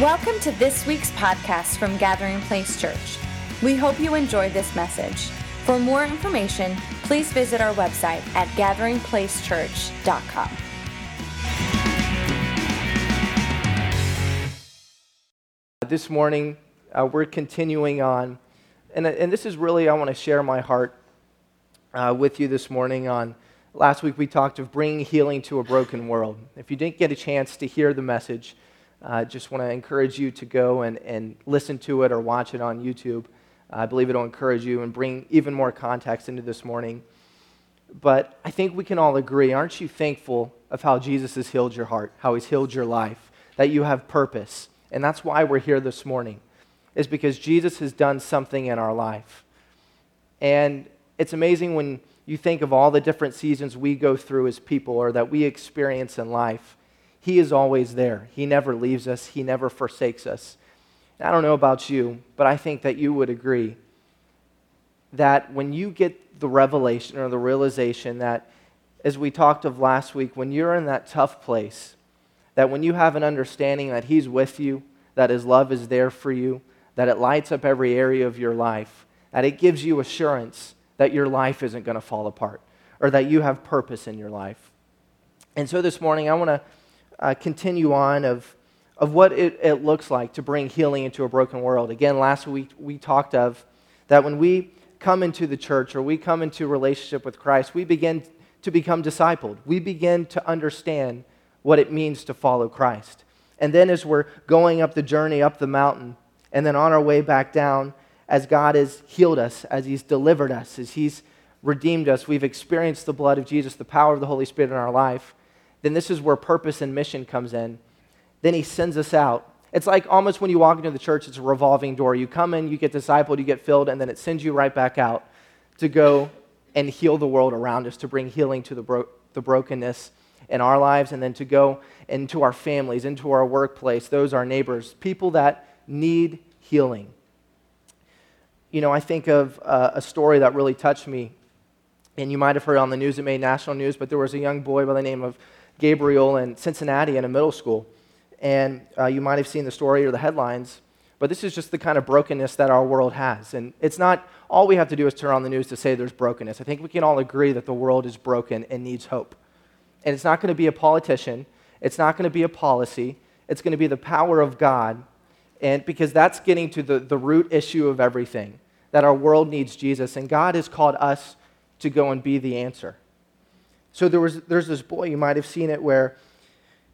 Welcome to this week's podcast from Gathering Place Church. We hope you enjoyed this message. For more information, please visit our website at gatheringplacechurch.com. This morning, uh, we're continuing on, and, and this is really, I want to share my heart uh, with you this morning on. Last week we talked of bringing healing to a broken world. If you didn't get a chance to hear the message, I uh, just want to encourage you to go and, and listen to it or watch it on YouTube. I believe it'll encourage you and bring even more context into this morning. But I think we can all agree aren't you thankful of how Jesus has healed your heart, how he's healed your life, that you have purpose? And that's why we're here this morning, is because Jesus has done something in our life. And it's amazing when you think of all the different seasons we go through as people or that we experience in life. He is always there. He never leaves us, He never forsakes us. I don't know about you, but I think that you would agree that when you get the revelation or the realization that, as we talked of last week, when you're in that tough place, that when you have an understanding that He's with you, that His love is there for you, that it lights up every area of your life, that it gives you assurance that your life isn't going to fall apart or that you have purpose in your life. And so this morning, I want to uh, continue on of, of what it, it looks like to bring healing into a broken world. Again, last week we talked of that when we come into the church or we come into relationship with Christ, we begin to become discipled. We begin to understand what it means to follow Christ. And then as we're going up the journey up the mountain and then on our way back down, as God has healed us, as He's delivered us, as He's redeemed us, we've experienced the blood of Jesus, the power of the Holy Spirit in our life, then this is where purpose and mission comes in. Then He sends us out. It's like almost when you walk into the church, it's a revolving door. You come in, you get discipled, you get filled, and then it sends you right back out to go and heal the world around us, to bring healing to the, bro- the brokenness in our lives, and then to go into our families, into our workplace, those our neighbors, people that need healing you know, I think of uh, a story that really touched me. And you might have heard on the news, it made national news, but there was a young boy by the name of Gabriel in Cincinnati in a middle school. And uh, you might have seen the story or the headlines, but this is just the kind of brokenness that our world has. And it's not all we have to do is turn on the news to say there's brokenness. I think we can all agree that the world is broken and needs hope. And it's not going to be a politician, it's not going to be a policy, it's going to be the power of God and because that's getting to the, the root issue of everything that our world needs Jesus, and God has called us to go and be the answer. So there was, there's this boy, you might have seen it, where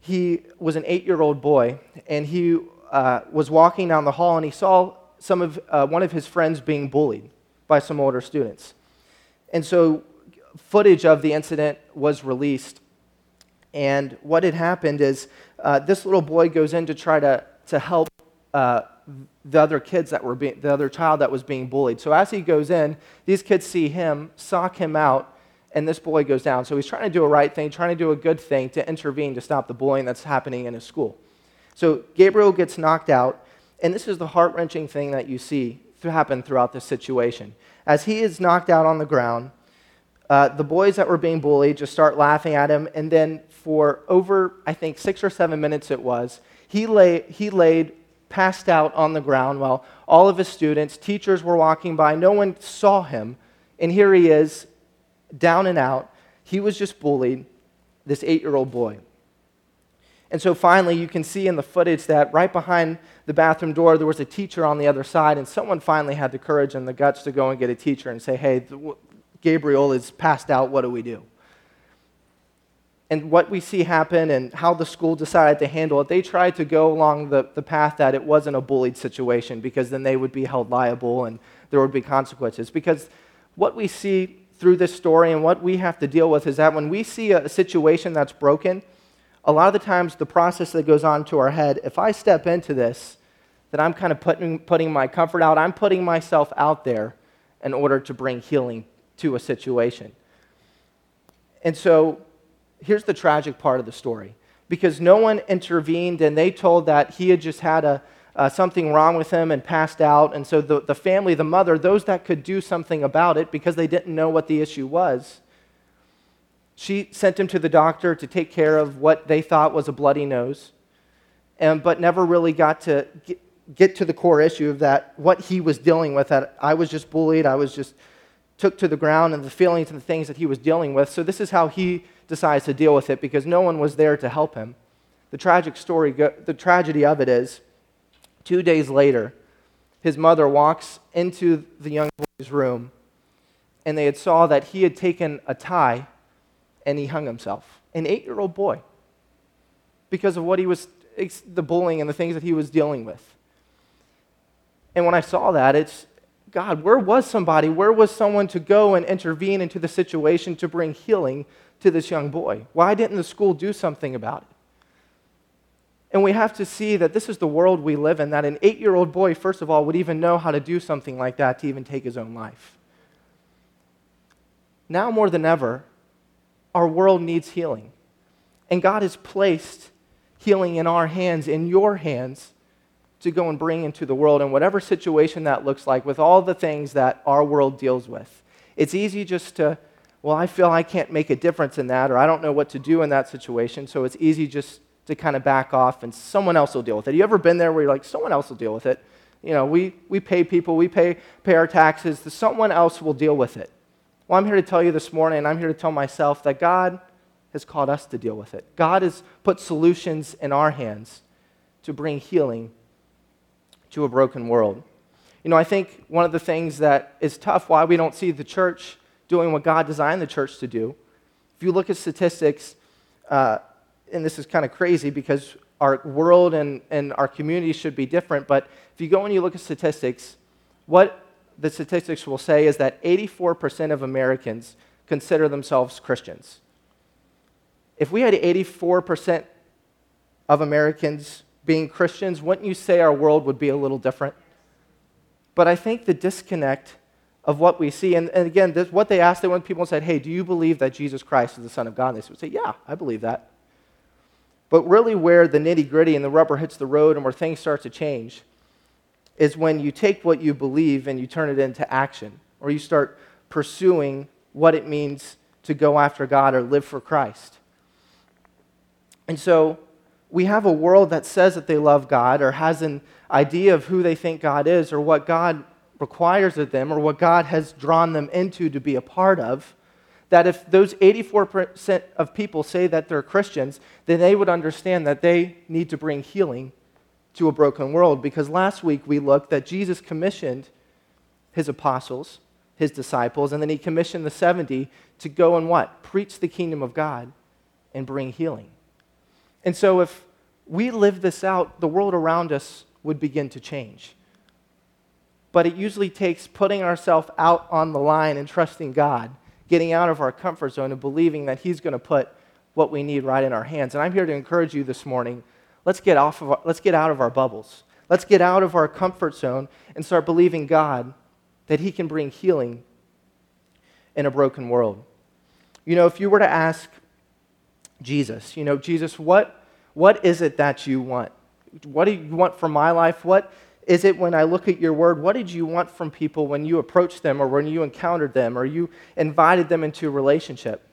he was an eight year old boy, and he uh, was walking down the hall and he saw some of, uh, one of his friends being bullied by some older students. And so footage of the incident was released. And what had happened is uh, this little boy goes in to try to, to help uh, the other kids that were being, the other child that was being bullied. So as he goes in, these kids see him, sock him out, and this boy goes down. So he's trying to do a right thing, trying to do a good thing to intervene to stop the bullying that's happening in his school. So Gabriel gets knocked out, and this is the heart wrenching thing that you see happen throughout this situation. As he is knocked out on the ground, uh, the boys that were being bullied just start laughing at him, and then for over, I think, six or seven minutes it was, he, lay, he laid passed out on the ground while all of his students, teachers were walking by. No one saw him. And here he is, down and out. He was just bullied, this eight year old boy. And so finally, you can see in the footage that right behind the bathroom door, there was a teacher on the other side, and someone finally had the courage and the guts to go and get a teacher and say, Hey, Gabriel is passed out. What do we do? and what we see happen and how the school decided to handle it, they tried to go along the, the path that it wasn't a bullied situation because then they would be held liable and there would be consequences. Because what we see through this story and what we have to deal with is that when we see a, situation that's broken, a lot of the times the process that goes on to our head, if I step into this, that I'm kind of putting, putting my comfort out, I'm putting myself out there in order to bring healing to a situation. And so here's the tragic part of the story because no one intervened and they told that he had just had a, uh, something wrong with him and passed out. And so the, the family, the mother, those that could do something about it because they didn't know what the issue was, she sent him to the doctor to take care of what they thought was a bloody nose. and, but never really got to get, get to the core issue of that, what he was dealing with. That I was just bullied, I was just took to the ground, and the feelings and the things that he was dealing with. So this is how he decides to deal with it because no one was there to help him. The tragic story, the tragedy of it is, two days later, his mother walks into the young boy's room, and they had saw that he had taken a tie and he hung himself. An eight-year-old boy, because of what he was, the bullying and the things that he was dealing with. And when I saw that, it's God, where was somebody? Where was someone to go and intervene into the situation to bring healing to this young boy? Why didn't the school do something about it? And we have to see that this is the world we live in, that an eight year old boy, first of all, would even know how to do something like that to even take his own life. Now more than ever, our world needs healing. And God has placed healing in our hands, in your hands, to go and bring into the world in whatever situation that looks like, with all the things that our world deals with. It's easy just to, well, I feel I can't make a difference in that, or I don't know what to do in that situation, so it's easy just to kind of back off and someone else will deal with it. You ever been there where you're like, someone else will deal with it? You know, we, we pay people, we pay, pay our taxes, someone else will deal with it. Well, I'm here to tell you this morning, and I'm here to tell myself that God has called us to deal with it. God has put solutions in our hands to bring healing to a broken world. You know, I think one of the things that is tough, why we don't see the church doing what God designed the church to do, if you look at statistics, uh, and this is kind of crazy because our world and, and our community should be different, but if you go and you look at statistics, what the statistics will say is that 84% of Americans consider themselves Christians. If we had 84% of Americans being Christians, wouldn't you say our world would be a little different? But I think the disconnect of what we see, and, and again, this, what they asked, they went people and said, Hey, do you believe that Jesus Christ is the Son of God? And they would say, Yeah, I believe that. But really, where the nitty gritty and the rubber hits the road and where things start to change is when you take what you believe and you turn it into action, or you start pursuing what it means to go after God or live for Christ. And so, we have a world that says that they love God or has an idea of who they think God is or what God requires of them or what God has drawn them into to be a part of. That if those 84% of people say that they're Christians, then they would understand that they need to bring healing to a broken world. Because last week we looked that Jesus commissioned his apostles, his disciples, and then he commissioned the 70 to go and what? Preach the kingdom of God and bring healing. And so, if we live this out, the world around us would begin to change. But it usually takes putting ourselves out on the line and trusting God, getting out of our comfort zone and believing that He's going to put what we need right in our hands. And I'm here to encourage you this morning. Let's get, off of our, let's get out of our bubbles. Let's get out of our comfort zone and start believing God that He can bring healing in a broken world. You know, if you were to ask Jesus. You know, Jesus, what, what is it that you want? What do you want from my life? What is it when I look at your word? What did you want from people when you approached them or when you encountered them or you invited them into a relationship?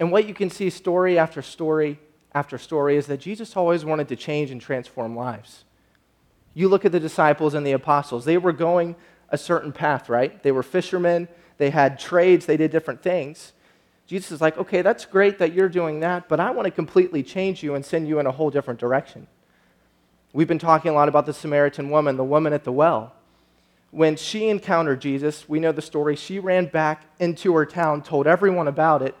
And what you can see story after story after story is that Jesus always wanted to change and transform lives. You look at the disciples and the apostles, they were going a certain path, right? They were fishermen, they had trades, they did different things. Jesus is like, okay, that's great that you're doing that, but I want to completely change you and send you in a whole different direction. We've been talking a lot about the Samaritan woman, the woman at the well. When she encountered Jesus, we know the story, she ran back into her town, told everyone about it,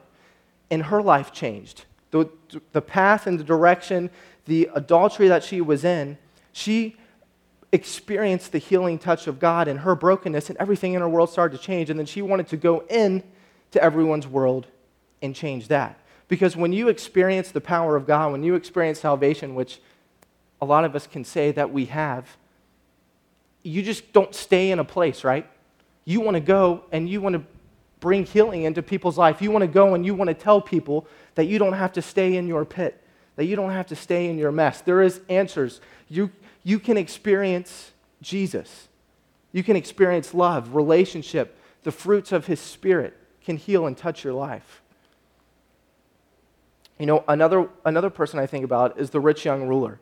and her life changed. The, the path and the direction, the adultery that she was in, she experienced the healing touch of God and her brokenness, and everything in her world started to change. And then she wanted to go in to everyone's world and change that. Because when you experience the power of God, when you experience salvation, which a lot of us can say that we have, you just don't stay in a place, right? You want to go and you want to bring healing into people's life. You want to go and you want to tell people that you don't have to stay in your pit, that you don't have to stay in your mess. There is answers. You, you can experience Jesus. You can experience love, relationship, the fruits of his spirit can heal and touch your life. You know, another, another person I think about is the rich young ruler.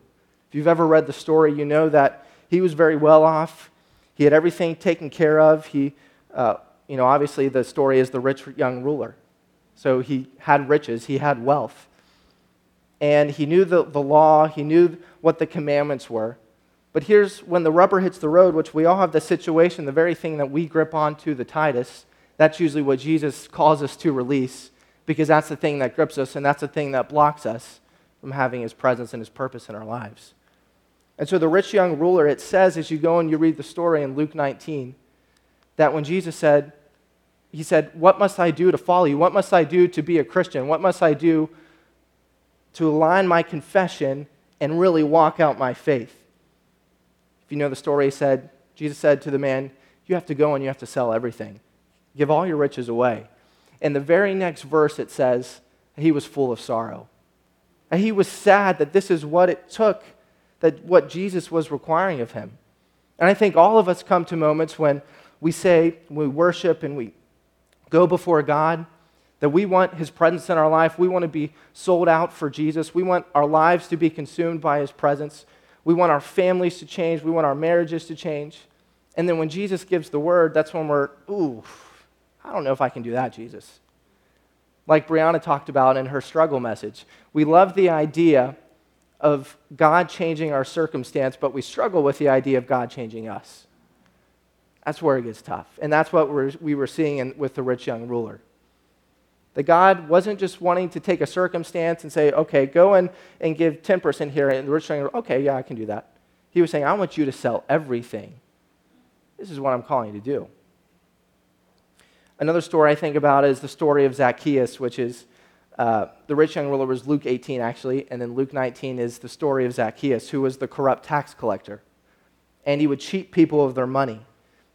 If you've ever read the story, you know that he was very well off. He had everything taken care of. He, uh, you know, obviously the story is the rich young ruler. So he had riches, he had wealth. And he knew the, the law, he knew what the commandments were. But here's when the rubber hits the road, which we all have the situation, the very thing that we grip onto, the Titus. That's usually what Jesus calls us to release because that's the thing that grips us and that's the thing that blocks us from having his presence and his purpose in our lives. And so the rich young ruler, it says as you go and you read the story in Luke 19, that when Jesus said, He said, What must I do to follow you? What must I do to be a Christian? What must I do to align my confession and really walk out my faith? If you know the story, he said, Jesus said to the man, You have to go and you have to sell everything. Give all your riches away. In the very next verse, it says, He was full of sorrow. And he was sad that this is what it took, that what Jesus was requiring of him. And I think all of us come to moments when we say, we worship and we go before God, that we want his presence in our life. We want to be sold out for Jesus. We want our lives to be consumed by his presence. We want our families to change. We want our marriages to change. And then when Jesus gives the word, that's when we're, ooh, I don't know if I can do that, Jesus. Like Brianna talked about in her struggle message, we love the idea of God changing our circumstance, but we struggle with the idea of God changing us. That's where it gets tough. And that's what we're, we were seeing in, with the rich young ruler. That God wasn't just wanting to take a circumstance and say, okay, go in and give 10% here. And the rich young ruler, okay, yeah, I can do that. He was saying, I want you to sell everything. This is what I'm calling you to do. Another story I think about is the story of Zacchaeus, which is uh, the rich young ruler was Luke 18, actually, and then Luke 19 is the story of Zacchaeus, who was the corrupt tax collector. And he would cheat people of their money.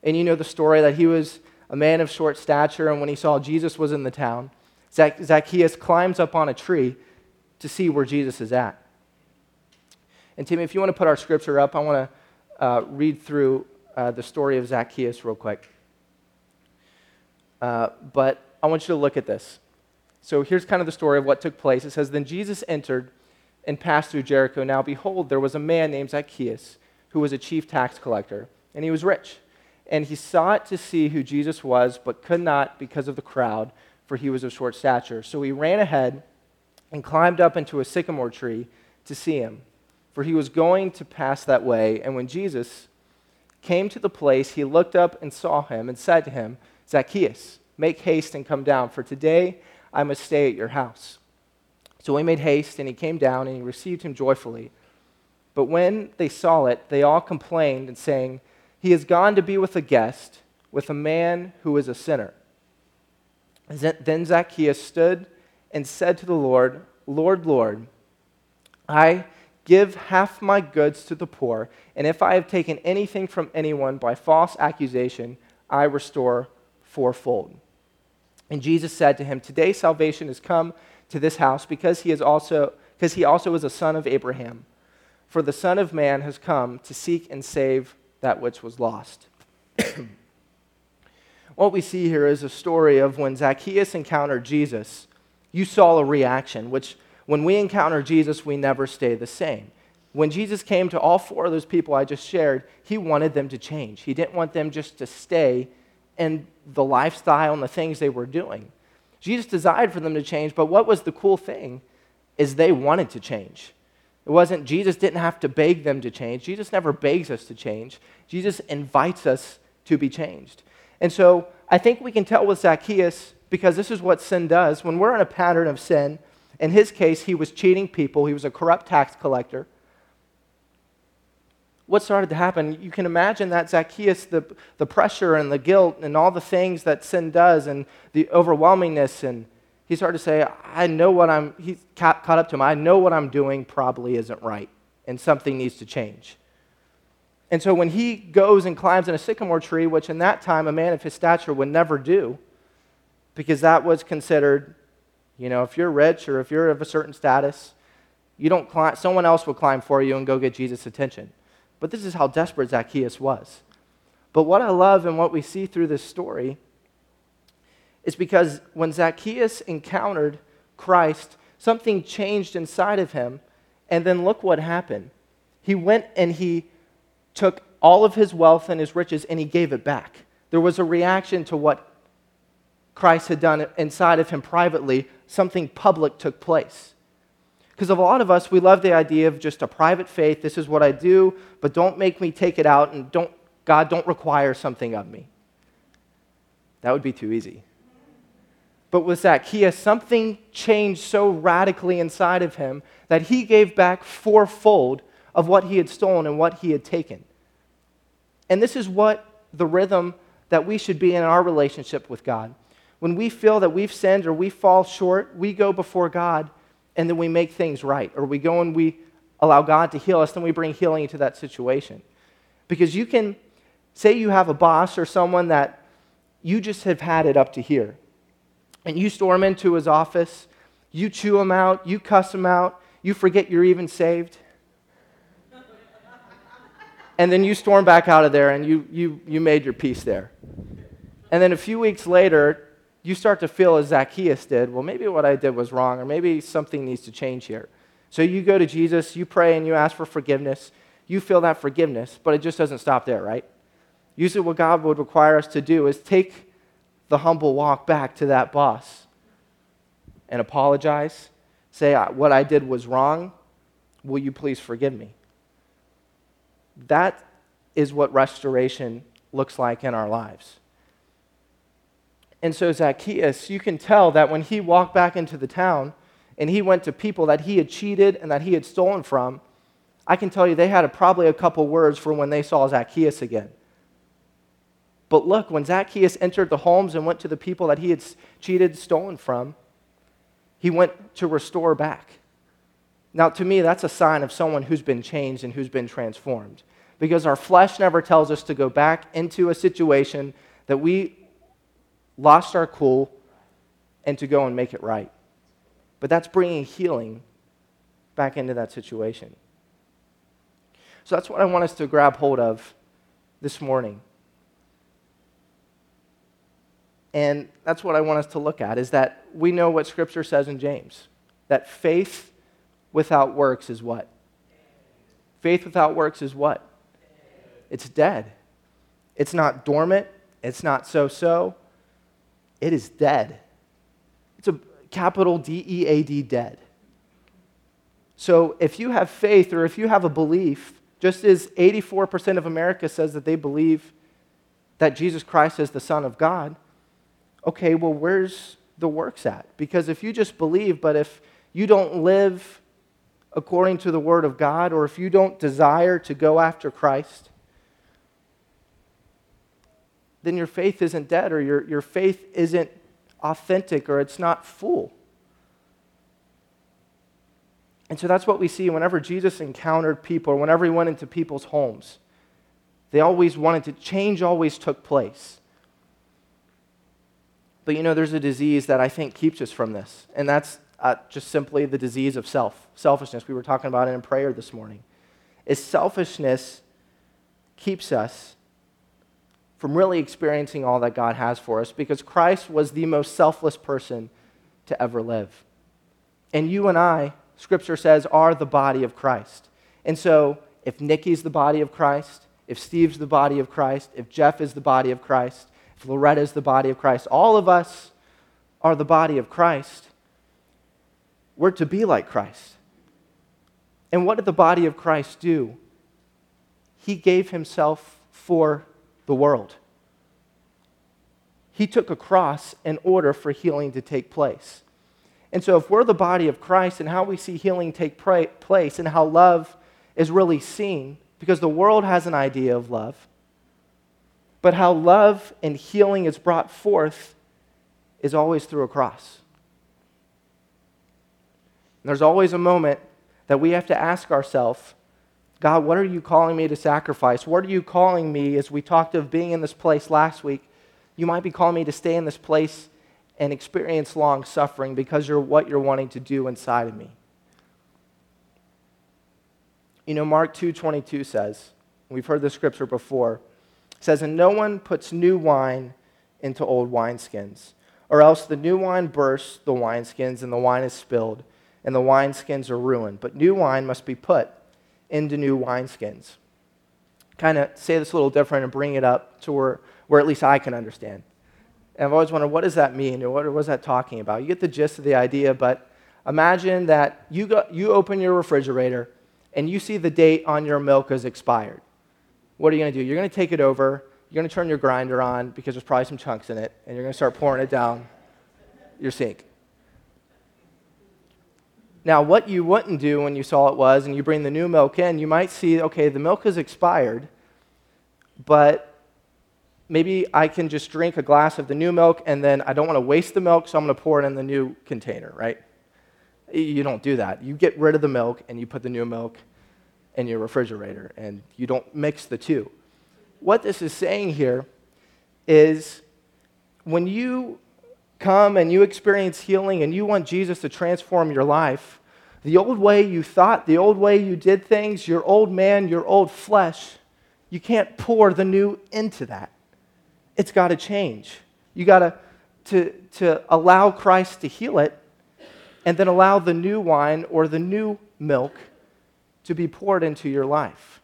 And you know the story that he was a man of short stature, and when he saw Jesus was in the town, Zacchaeus climbs up on a tree to see where Jesus is at. And Timmy, if you want to put our scripture up, I want to uh, read through uh, the story of Zacchaeus real quick. Uh, but I want you to look at this. So here's kind of the story of what took place. It says, Then Jesus entered and passed through Jericho. Now, behold, there was a man named Zacchaeus who was a chief tax collector, and he was rich. And he sought to see who Jesus was, but could not because of the crowd, for he was of short stature. So he ran ahead and climbed up into a sycamore tree to see him, for he was going to pass that way. And when Jesus came to the place, he looked up and saw him and said to him, Zacchaeus, make haste and come down, for today I must stay at your house. So he made haste, and he came down, and he received him joyfully. But when they saw it, they all complained, and saying, He has gone to be with a guest, with a man who is a sinner. Then Zacchaeus stood and said to the Lord, Lord, Lord, I give half my goods to the poor, and if I have taken anything from anyone by false accusation, I restore fourfold. And Jesus said to him, Today salvation has come to this house because he is also because he also is a son of Abraham. For the Son of Man has come to seek and save that which was lost. what we see here is a story of when Zacchaeus encountered Jesus, you saw a reaction, which when we encounter Jesus, we never stay the same. When Jesus came to all four of those people I just shared, he wanted them to change. He didn't want them just to stay and the lifestyle and the things they were doing. Jesus desired for them to change, but what was the cool thing is they wanted to change. It wasn't, Jesus didn't have to beg them to change. Jesus never begs us to change. Jesus invites us to be changed. And so I think we can tell with Zacchaeus, because this is what sin does. When we're in a pattern of sin, in his case, he was cheating people, he was a corrupt tax collector what started to happen, you can imagine that Zacchaeus, the, the pressure and the guilt and all the things that sin does and the overwhelmingness, and he started to say, I know what I'm, he caught, caught up to him, I know what I'm doing probably isn't right, and something needs to change. And so when he goes and climbs in a sycamore tree, which in that time a man of his stature would never do, because that was considered, you know, if you're rich or if you're of a certain status, you don't climb, someone else will climb for you and go get Jesus' attention. But this is how desperate Zacchaeus was. But what I love and what we see through this story is because when Zacchaeus encountered Christ, something changed inside of him. And then look what happened. He went and he took all of his wealth and his riches and he gave it back. There was a reaction to what Christ had done inside of him privately, something public took place. Because of a lot of us, we love the idea of just a private faith. This is what I do, but don't make me take it out and don't, God, don't require something of me. That would be too easy. But with Zacchaeus, something changed so radically inside of him that he gave back fourfold of what he had stolen and what he had taken. And this is what the rhythm that we should be in our relationship with God. When we feel that we've sinned or we fall short, we go before God and then we make things right. Or we go and we allow God to heal us, then we bring healing into that situation. Because you can say you have a boss or someone that you just have had it up to here. And you storm into his office, you chew him out, you cuss him out, you forget you're even saved. and then you storm back out of there and you, you, you made your peace there. And then a few weeks later, you start to feel as Zacchaeus did, well, maybe what I did was wrong, or maybe something needs to change here. So you go to Jesus, you pray, and you ask for forgiveness. You feel that forgiveness, but it just doesn't stop there, right? Usually, what God would require us to do is take the humble walk back to that boss and apologize. Say, What I did was wrong. Will you please forgive me? That is what restoration looks like in our lives. And so, Zacchaeus, you can tell that when he walked back into the town and he went to people that he had cheated and that he had stolen from, I can tell you they had a, probably a couple words for when they saw Zacchaeus again. But look, when Zacchaeus entered the homes and went to the people that he had cheated, stolen from, he went to restore back. Now, to me, that's a sign of someone who's been changed and who's been transformed. Because our flesh never tells us to go back into a situation that we lost our cool, and to go and make it right. But that's bringing healing back into that situation. So that's what I want us to grab hold of this morning. And that's what I want us to look at is that we know what scripture says in James that faith without works is what? Faith without works is what? It's dead. It's not dormant, it's not so-so, it is dead. It's a capital D E A D, dead. So if you have faith or if you have a belief, just as 84% of America says that they believe that Jesus Christ is the Son of God, okay, well, where's the works at? Because if you just believe, but if you don't live according to the Word of God, or if you don't desire to go after Christ, then your faith isn't dead or your, your faith isn't authentic or it's not full. And so that's what we see whenever Jesus encountered people or whenever he went into people's homes. They always wanted to, change always took place. But you know, there's a disease that I think keeps us from this, and that's uh, just simply the disease of self, selfishness. We were talking about it in prayer this morning. Is selfishness keeps us from really experiencing all that God has for us because Christ was the most selfless person to ever live. And you and I, Scripture says, are the body of Christ. And so, if Nikki's the body of Christ, if Steve's the body of Christ, if Jeff is the body of Christ, if Loretta is the body of Christ, all of us are the body of Christ. We're to be like Christ. And what did the body of Christ do? He gave himself for the world. He took a cross in order for healing to take place. And so, if we're the body of Christ and how we see healing take place and how love is really seen, because the world has an idea of love, but how love and healing is brought forth is always through a cross. And there's always a moment that we have to ask ourselves God, what are you calling me to sacrifice? What are you calling me, as we talked of being in this place last week? You might be calling me to stay in this place and experience long suffering because you're what you're wanting to do inside of me. You know, Mark 2:22 says, we've heard this scripture before, says, "And no one puts new wine into old wineskins, or else the new wine bursts the wineskins and the wine is spilled, and the wineskins are ruined. But new wine must be put into new wineskins. Kind of say this a little different and bring it up to where, where at least I can understand. And I've always wondered, what does that mean? Or what, is that talking about? You get the gist of the idea, but imagine that you, go, you open your refrigerator and you see the date on your milk is expired. What are you going to do? You're going to take it over, you're going to turn your grinder on because there's probably some chunks in it, and you're going to start pouring it down your sink. Now, what you wouldn't do when you saw it was, and you bring the new milk in, you might see, okay, the milk is expired, but maybe I can just drink a glass of the new milk and then I don't want to waste the milk, so I'm going to pour it in the new container, right? You don't do that. You get rid of the milk and you put the new milk in your refrigerator and you don't mix the two. What this is saying here is when you come and you experience healing and you want Jesus to transform your life, the old way you thought, the old way you did things, your old man, your old flesh, you can't pour the new into that it's got to change. You got to, to, to allow Christ to heal it and then allow the new wine or the new milk to be poured into your life.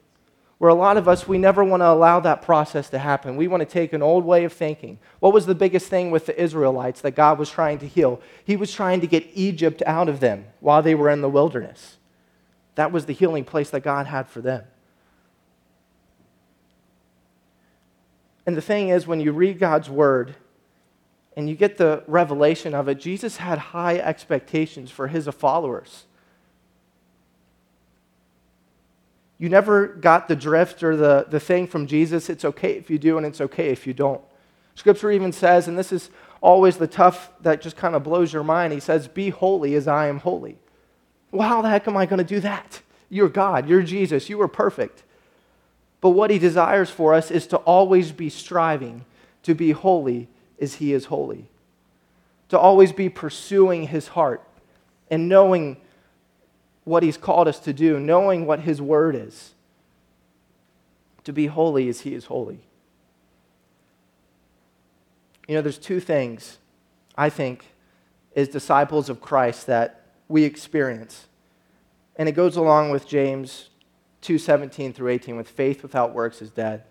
Where a lot of us, we never want to allow that process to happen. We want to take an old way of thinking. What was the biggest thing with the Israelites that God was trying to heal? He was trying to get Egypt out of them while they were in the wilderness. That was the healing place that God had for them. And the thing is, when you read God's word and you get the revelation of it, Jesus had high expectations for his followers. You never got the drift or the, the thing from Jesus. It's okay if you do, and it's okay if you don't. Scripture even says, and this is always the tough that just kind of blows your mind, he says, Be holy as I am holy. Well, how the heck am I going to do that? You're God, you're Jesus, you are perfect. But what he desires for us is to always be striving to be holy as he is holy, to always be pursuing his heart and knowing what he's called us to do, knowing what his word is, to be holy as he is holy. You know, there's two things I think as disciples of Christ that we experience. And it goes along with James 2:17 through 18 with faith without works is dead.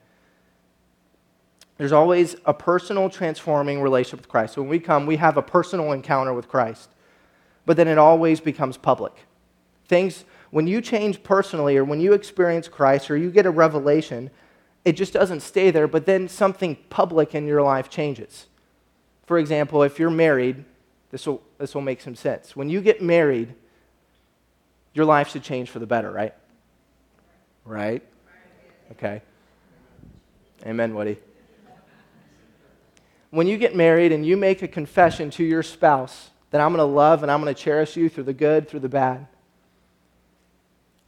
There's always a personal transforming relationship with Christ. So when we come, we have a personal encounter with Christ. But then it always becomes public. Things when you change personally or when you experience Christ or you get a revelation, it just doesn't stay there, but then something public in your life changes. For example, if you're married, this will, this will make some sense. When you get married, your life should change for the better, right? right? Okay. Amen, Woody. When you get married and you make a confession to your spouse that I'm going to love and I'm going to cherish you through the good, through the bad,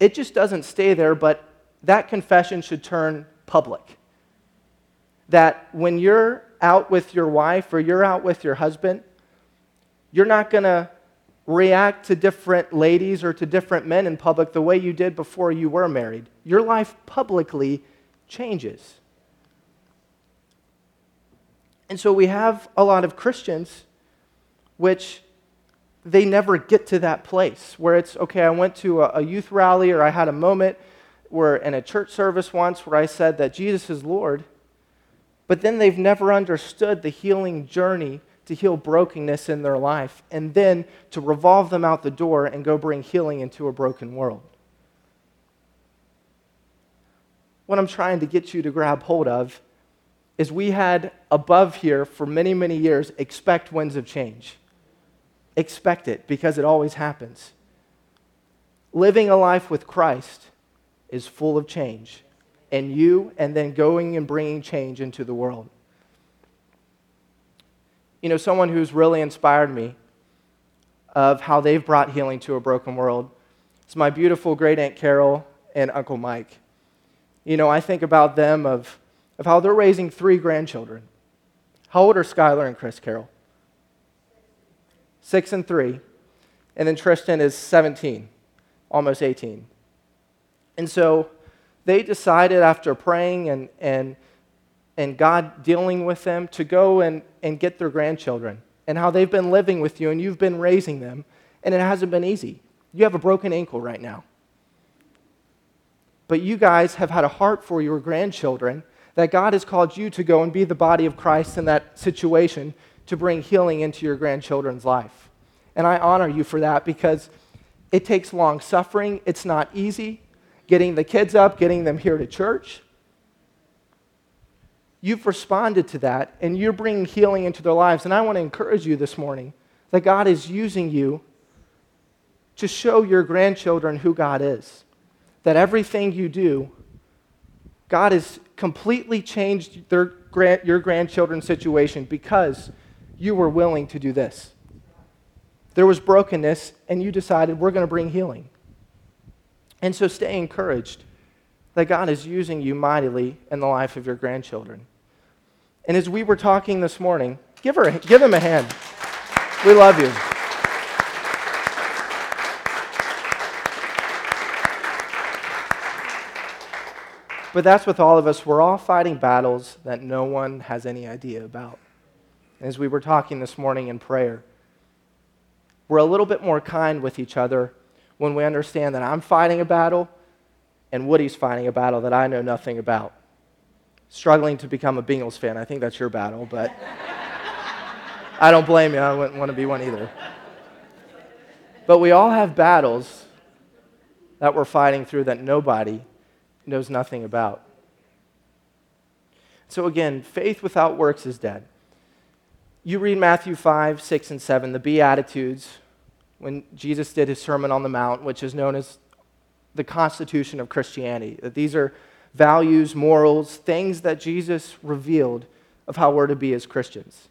it just doesn't stay there, but that confession should turn public. That when you're out with your wife or you're out with your husband, you're not going to react to different ladies or to different men in public the way you did before you were married. Your life publicly changes. And so we have a lot of Christians which they never get to that place where it's okay, I went to a, a youth rally or I had a moment where in a church service once where I said that Jesus is Lord, but then they've never understood the healing journey to heal brokenness in their life, and then to revolve them out the door and go bring healing into a broken world. What I'm trying to get you to grab hold of is we had above here for many, many years expect winds of change. Expect it because it always happens. Living a life with Christ is full of change, and you, and then going and bringing change into the world you know, someone who's really inspired me of how they've brought healing to a broken world. is my beautiful great Aunt Carol and Uncle Mike. You know, I think about them of, of how they're raising three grandchildren. How old are Skylar and Chris Carol? Six and three. And then Tristan is 17, almost 18. And so they decided after praying and, and and God dealing with them to go and, and get their grandchildren and how they've been living with you and you've been raising them, and it hasn't been easy. You have a broken ankle right now. but you guys have had a heart for your grandchildren, that God has called you to go and be the body of Christ in that situation to bring healing into your grandchildren's life. And I honor you for that because it takes long suffering. It's not easy getting the kids up, getting them here to church. You've responded to that and you're bringing healing into their lives. And I want to encourage you this morning that God is using you to show your grandchildren who God is. That everything you do, God has completely changed their, your grandchildren's situation because you were willing to do this. There was brokenness, and you decided we're going to bring healing. And so stay encouraged that God is using you mightily in the life of your grandchildren. And as we were talking this morning, give, her, give him a hand. We love you. But that's with all of us. We're all fighting battles that no one has any idea about. As we were talking this morning in prayer, we're a little bit more kind with each other when we understand that I'm fighting a battle and Woody's fighting a battle that I know nothing about. Struggling to become a Bengals fan. I think that's your battle, but I don't blame you. I wouldn't want to be one either. But we all have battles that we're fighting through that nobody knows nothing about. So again, faith without works is dead. You read Matthew 5, 6, and 7, the Beatitudes, when Jesus did his Sermon on the Mount, which is known as the constitution of Christianity. That these are values, morals, things that Jesus revealed of how we're to be as Christians.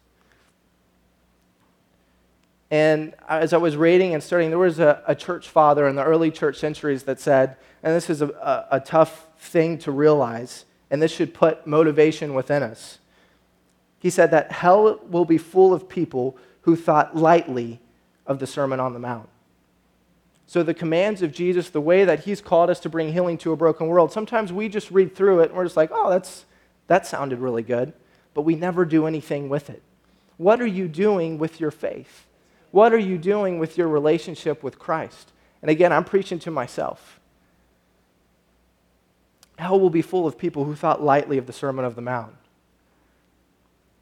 And as I was reading and studying, there was a, a church father in the early church centuries that said, and this is a, a, a tough thing to realize, and this should put motivation within us. He said that hell will be full of people who thought lightly of the Sermon on the Mount. So, the commands of Jesus, the way that He's called us to bring healing to a broken world, sometimes we just read through it and we're just like, oh, that's, that sounded really good, but we never do anything with it. What are you doing with your faith? What are you doing with your relationship with Christ? And again, I'm preaching to myself. Hell will be full of people who thought lightly of the Sermon of the Mount.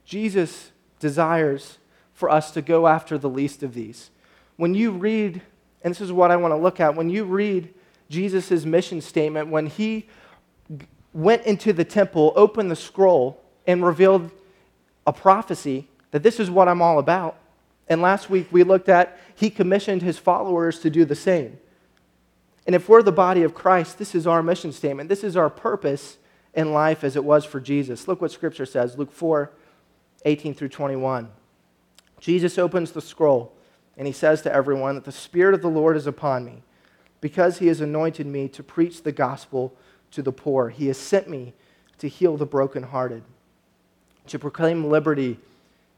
Jesus desires for us to go after the least of these. When you read, and this is what I want to look at, when you read Jesus' mission statement, when he went into the temple, opened the scroll, and revealed a prophecy that this is what I'm all about. And last week we looked at he commissioned his followers to do the same. And if we're the body of Christ, this is our mission statement. This is our purpose in life as it was for Jesus. Look what Scripture says Luke 4 18 through 21. Jesus opens the scroll and he says to everyone that the Spirit of the Lord is upon me because he has anointed me to preach the gospel to the poor. He has sent me to heal the brokenhearted, to proclaim liberty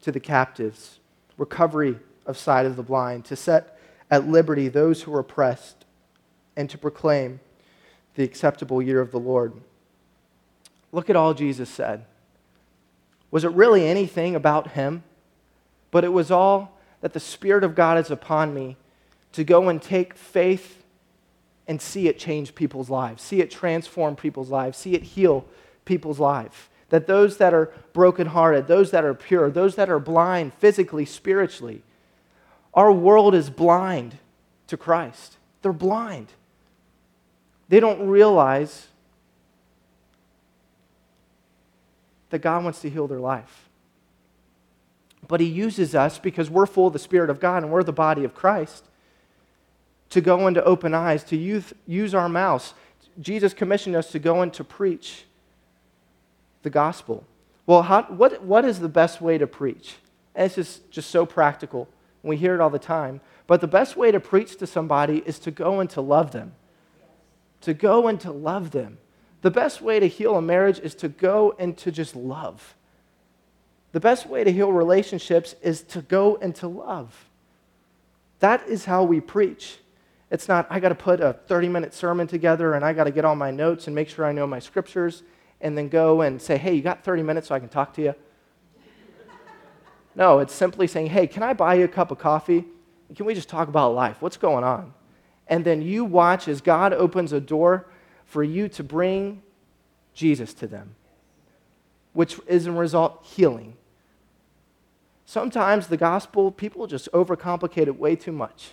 to the captives, recovery of sight of the blind, to set at liberty those who are oppressed, and to proclaim the acceptable year of the Lord. Look at all Jesus said. Was it really anything about him? But it was all that the Spirit of God is upon me to go and take faith and see it change people's lives, see it transform people's lives, see it heal people's lives. That those that are brokenhearted, those that are pure, those that are blind physically, spiritually, our world is blind to Christ. They're blind. They don't realize that God wants to heal their life. But He uses us because we're full of the Spirit of God and we're the body of Christ to go into open eyes, to use, use our mouths. Jesus commissioned us to go and to preach the gospel. Well, how, what, what is the best way to preach? And it's just, just so practical. We hear it all the time. But the best way to preach to somebody is to go and to love them. To go and to love them. The best way to heal a marriage is to go and to just love. The best way to heal relationships is to go and to love. That is how we preach. It's not, I got to put a 30 minute sermon together and I got to get all my notes and make sure I know my scriptures and then go and say, hey, you got 30 minutes so I can talk to you? No, it's simply saying, hey, can I buy you a cup of coffee? Can we just talk about life? What's going on? And then you watch as God opens a door for you to bring Jesus to them, which is a result healing. Sometimes the gospel, people just overcomplicate it way too much.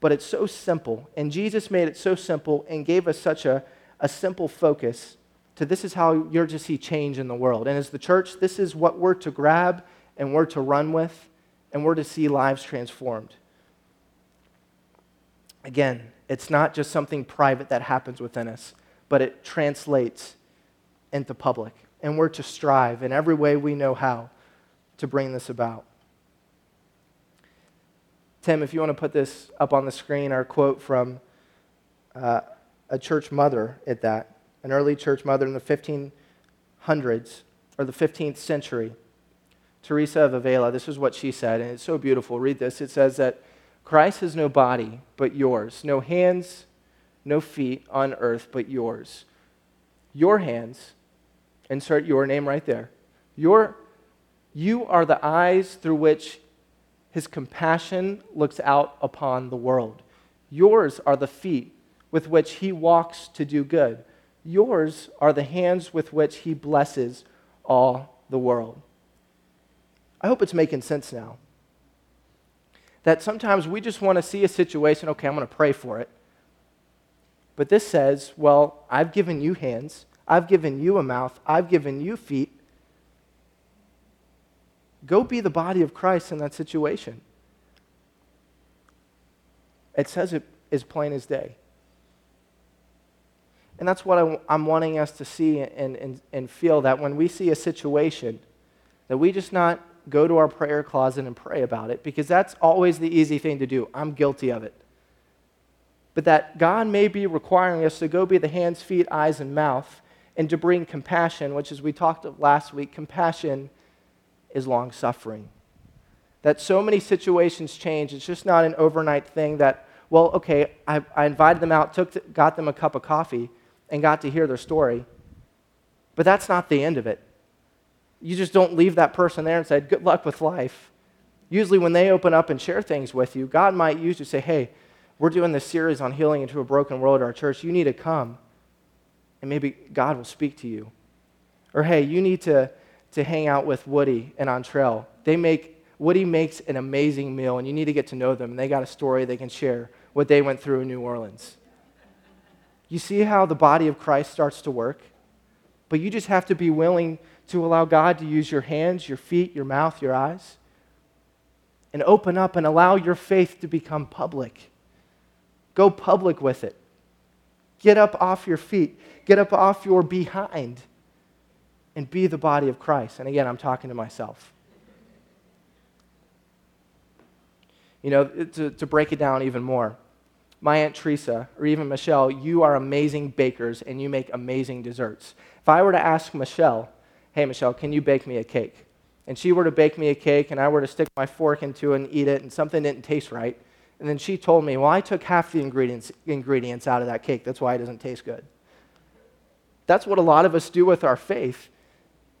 But it's so simple, and Jesus made it so simple and gave us such a, a simple focus to this is how you're to see change in the world. And as the church, this is what we're to grab and we're to run with, and we're to see lives transformed. Again, it's not just something private that happens within us, but it translates into public. And we're to strive in every way we know how to bring this about. Tim, if you want to put this up on the screen, our quote from uh, a church mother at that, an early church mother in the 1500s or the 15th century, Teresa of Avila. This is what she said, and it's so beautiful. Read this. It says that Christ has no body but yours, no hands, no feet on earth but yours. Your hands, insert your name right there. Your, you are the eyes through which his compassion looks out upon the world. Yours are the feet with which he walks to do good. Yours are the hands with which he blesses all the world. I hope it's making sense now that sometimes we just want to see a situation, okay, I'm going to pray for it. But this says, well, I've given you hands, I've given you a mouth, I've given you feet. Go be the body of Christ in that situation. It says it as plain as day. And that's what I'm wanting us to see and, and, and feel that when we see a situation, that we just not go to our prayer closet and pray about it because that's always the easy thing to do. I'm guilty of it. But that God may be requiring us to go be the hands, feet, eyes, and mouth and to bring compassion, which, as we talked of last week, compassion is long suffering. That so many situations change. It's just not an overnight thing that, well, okay, I, I invited them out, took got them a cup of coffee, and got to hear their story. But that's not the end of it you just don't leave that person there and say, Good luck with life. Usually, when they open up and share things with you, God might use you to say, Hey, we're doing this series on healing into a broken world at our church. You need to come. And maybe God will speak to you. Or, hey, you need to, to hang out with Woody and Entrell. They make, Woody makes an amazing meal, and you need to get to know them. And they got a story they can share what they went through in New Orleans. You see how the body of Christ starts to work? But you just have to be willing to allow God to use your hands, your feet, your mouth, your eyes, and open up and allow your faith to become public. Go public with it. Get up off your feet, get up off your behind, and be the body of Christ. And again, I'm talking to myself. You know, to, to break it down even more, my Aunt Teresa or even Michelle, you are amazing bakers and you make amazing desserts. If I were to ask Michelle, hey, Michelle, can you bake me a cake? And she were to bake me a cake, and I were to stick my fork into it and eat it, and something didn't taste right. And then she told me, well, I took half the ingredients, ingredients out of that cake. That's why it doesn't taste good. That's what a lot of us do with our faith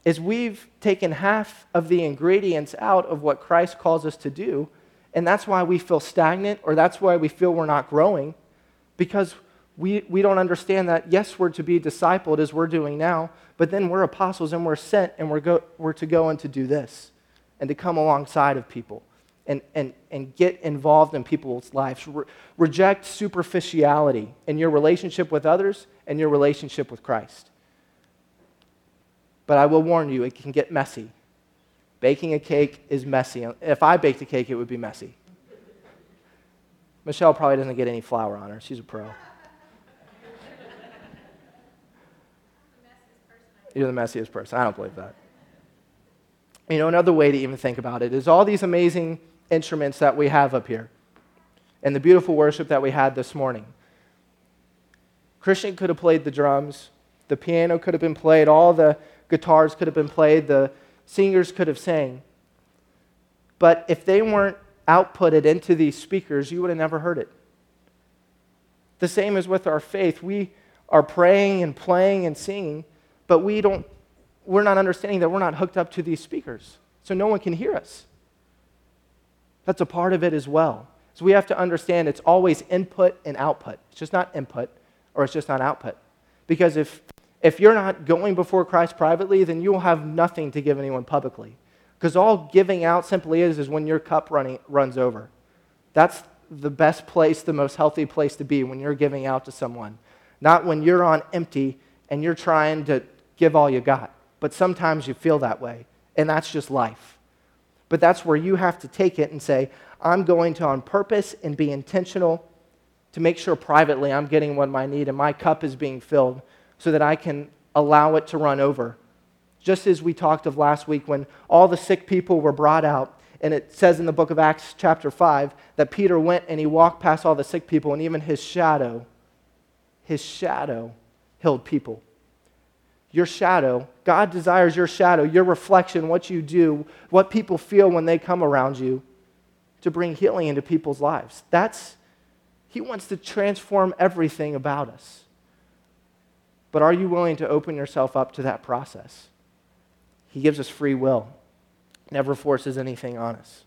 is we've taken half of the ingredients out of what Christ calls us to do, and that's why we feel stagnant or that's why we feel we're not growing because we, we don't understand that, yes, we're to be discipled as we're doing now, but then we're apostles and we're sent and we're, go, we're to go and to do this and to come alongside of people and, and, and get involved in people's lives. Re- reject superficiality in your relationship with others and your relationship with Christ. But I will warn you, it can get messy. Baking a cake is messy. If I baked a cake, it would be messy. Michelle probably doesn't get any flour on her. She's a pro. You're the messiest person. I don't believe that. You know, another way to even think about it is all these amazing instruments that we have up here and the beautiful worship that we had this morning. Christian could have played the drums, the piano could have been played, all the guitars could have been played, the singers could have sang. But if they weren't outputted into these speakers, you would have never heard it. The same is with our faith. We are praying and playing and singing, but we don't, we're not understanding that we're not hooked up to these speakers. So no one can hear us. That's a part of it as well. So we have to understand it's always input and output. It's just not input. or it's just not output. Because if, if you're not going before Christ privately, then you will have nothing to give anyone publicly. Because all giving out simply is, is when your cup running, runs over. That's the best place, the most healthy place to be when you're giving out to someone. Not when you're on empty and you're trying to give all you got. But sometimes you feel that way, and that's just life. But that's where you have to take it and say, I'm going to, on purpose and be intentional to make sure privately I'm getting what I need and my cup is being filled so that I can allow it to run over. Just as we talked of last week when all the sick people were brought out, and it says in the book of Acts, chapter 5, that Peter went and he walked past all the sick people, and even his shadow, his shadow healed people. Your shadow, God desires your shadow, your reflection, what you do, what people feel when they come around you to bring healing into people's lives. That's, He wants to transform everything about us. But are you willing to open yourself up to that process? He gives us free will, never forces anything on us.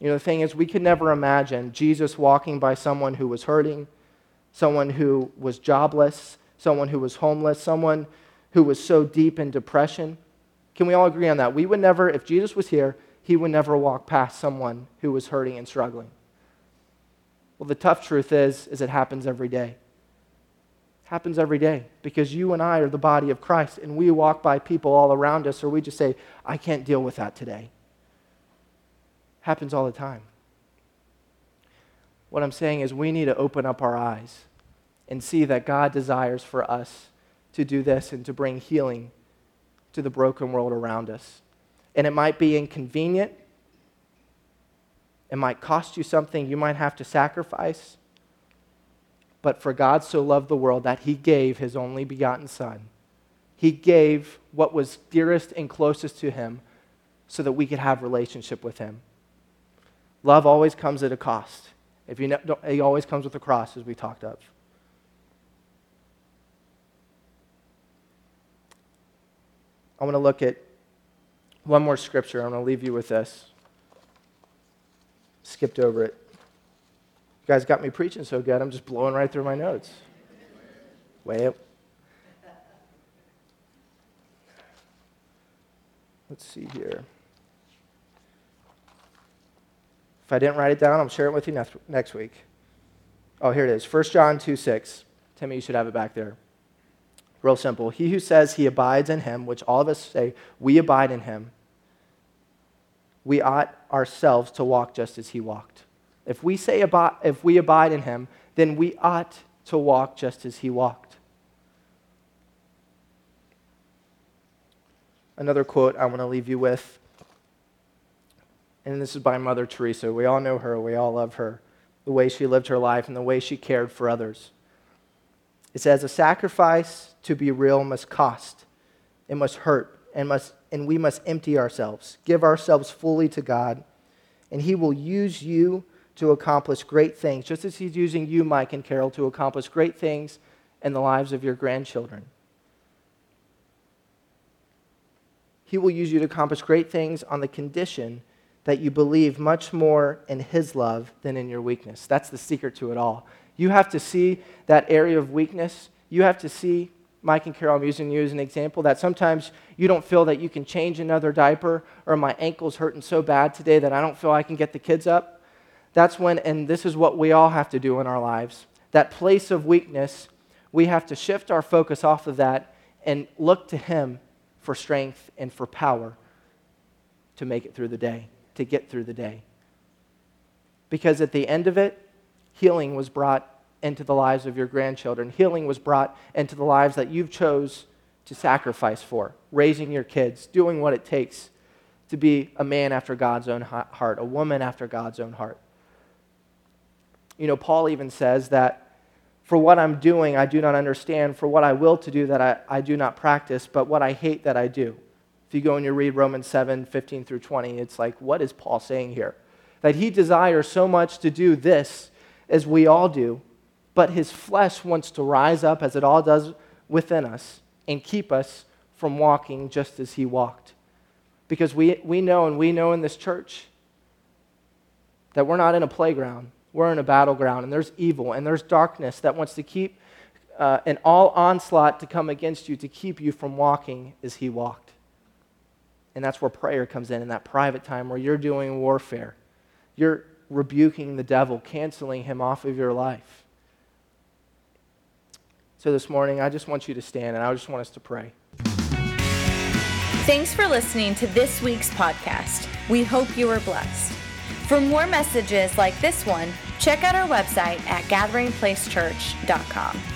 You know, the thing is, we could never imagine Jesus walking by someone who was hurting, someone who was jobless, someone who was homeless, someone who was so deep in depression. Can we all agree on that? We would never, if Jesus was here, he would never walk past someone who was hurting and struggling. Well, the tough truth is, is it happens every day. It happens every day because you and I are the body of Christ and we walk by people all around us or we just say, I can't deal with that today. It happens all the time. What I'm saying is we need to open up our eyes and see that God desires for us to do this and to bring healing to the broken world around us and it might be inconvenient. It might cost you something you might have to sacrifice. But for God so loved the world that he gave his only begotten Son. He gave what was dearest and closest to him so that we could have relationship with him. Love always comes at a cost. If you know, it always comes with a cross, as we talked of. I want to look at one more scripture. I'm going to leave you with this. Skipped over it. You guys got me preaching so good, I'm just blowing right through my notes. Way up. Let's see here. If I didn't write it down, I'll share it with you next, next week. Oh, here it is. 1 John 2 6. Timmy, you should have it back there. Real simple. He who says he abides in him, which all of us say, we abide in him, we ought ourselves to walk just as he walked. If we say about, if we abide in him, then we ought to walk just as he walked. Another quote I want to leave you with, and this is by Mother Teresa. We all know her, we all love her, the way she lived her life and the way she cared for others. It says, A sacrifice to be real must cost, it must hurt, and must and we must empty ourselves, give ourselves fully to God, and He will use you to accomplish great things, just as He's using you, Mike and Carol, to accomplish great things in the lives of your grandchildren. He will use you to accomplish great things on the condition that you believe much more in His love than in your weakness. That's the secret to it all. You have to see that area of weakness. You have to see Mike and Carol, I'm using you as an example, that sometimes you don't feel that you can change another diaper, or my ankle's hurting so bad today that I don't feel I can get the kids up. That's when, and this is what we all have to do in our lives, that place of weakness, we have to shift our focus off of that and look to Him for strength and for power to make it through the day, to get through the day. Because at the end of it, healing was brought into the lives of your grandchildren. Healing was brought into the lives that you've chose to sacrifice for, raising your kids, doing what it takes to be a man after God's own heart, a woman after God's own heart. You know, Paul even says that for what I'm doing, I do not understand. For what I will to do, that I, I do not practice, but what I hate, that I do. If you go and you read Romans 7 15 through 20, it's like, what is Paul saying here? That he desires so much to do this as we all do, but his flesh wants to rise up, as it all does within us, and keep us from walking just as he walked. Because we, we know, and we know in this church, that we're not in a playground. we're in a battleground and there's evil and there's darkness that wants to keep uh, an all onslaught to come against you to keep you from walking as he walked. And that's where prayer comes in, in that private time where you're doing warfare. You're rebuking the devil, canceling him off of your life. So this morning, I just want you to stand and I just want us to pray. Thanks for listening to this week's podcast. We hope you were blessed. For more messages like this one, check out our website at gatheringplacechurch.com.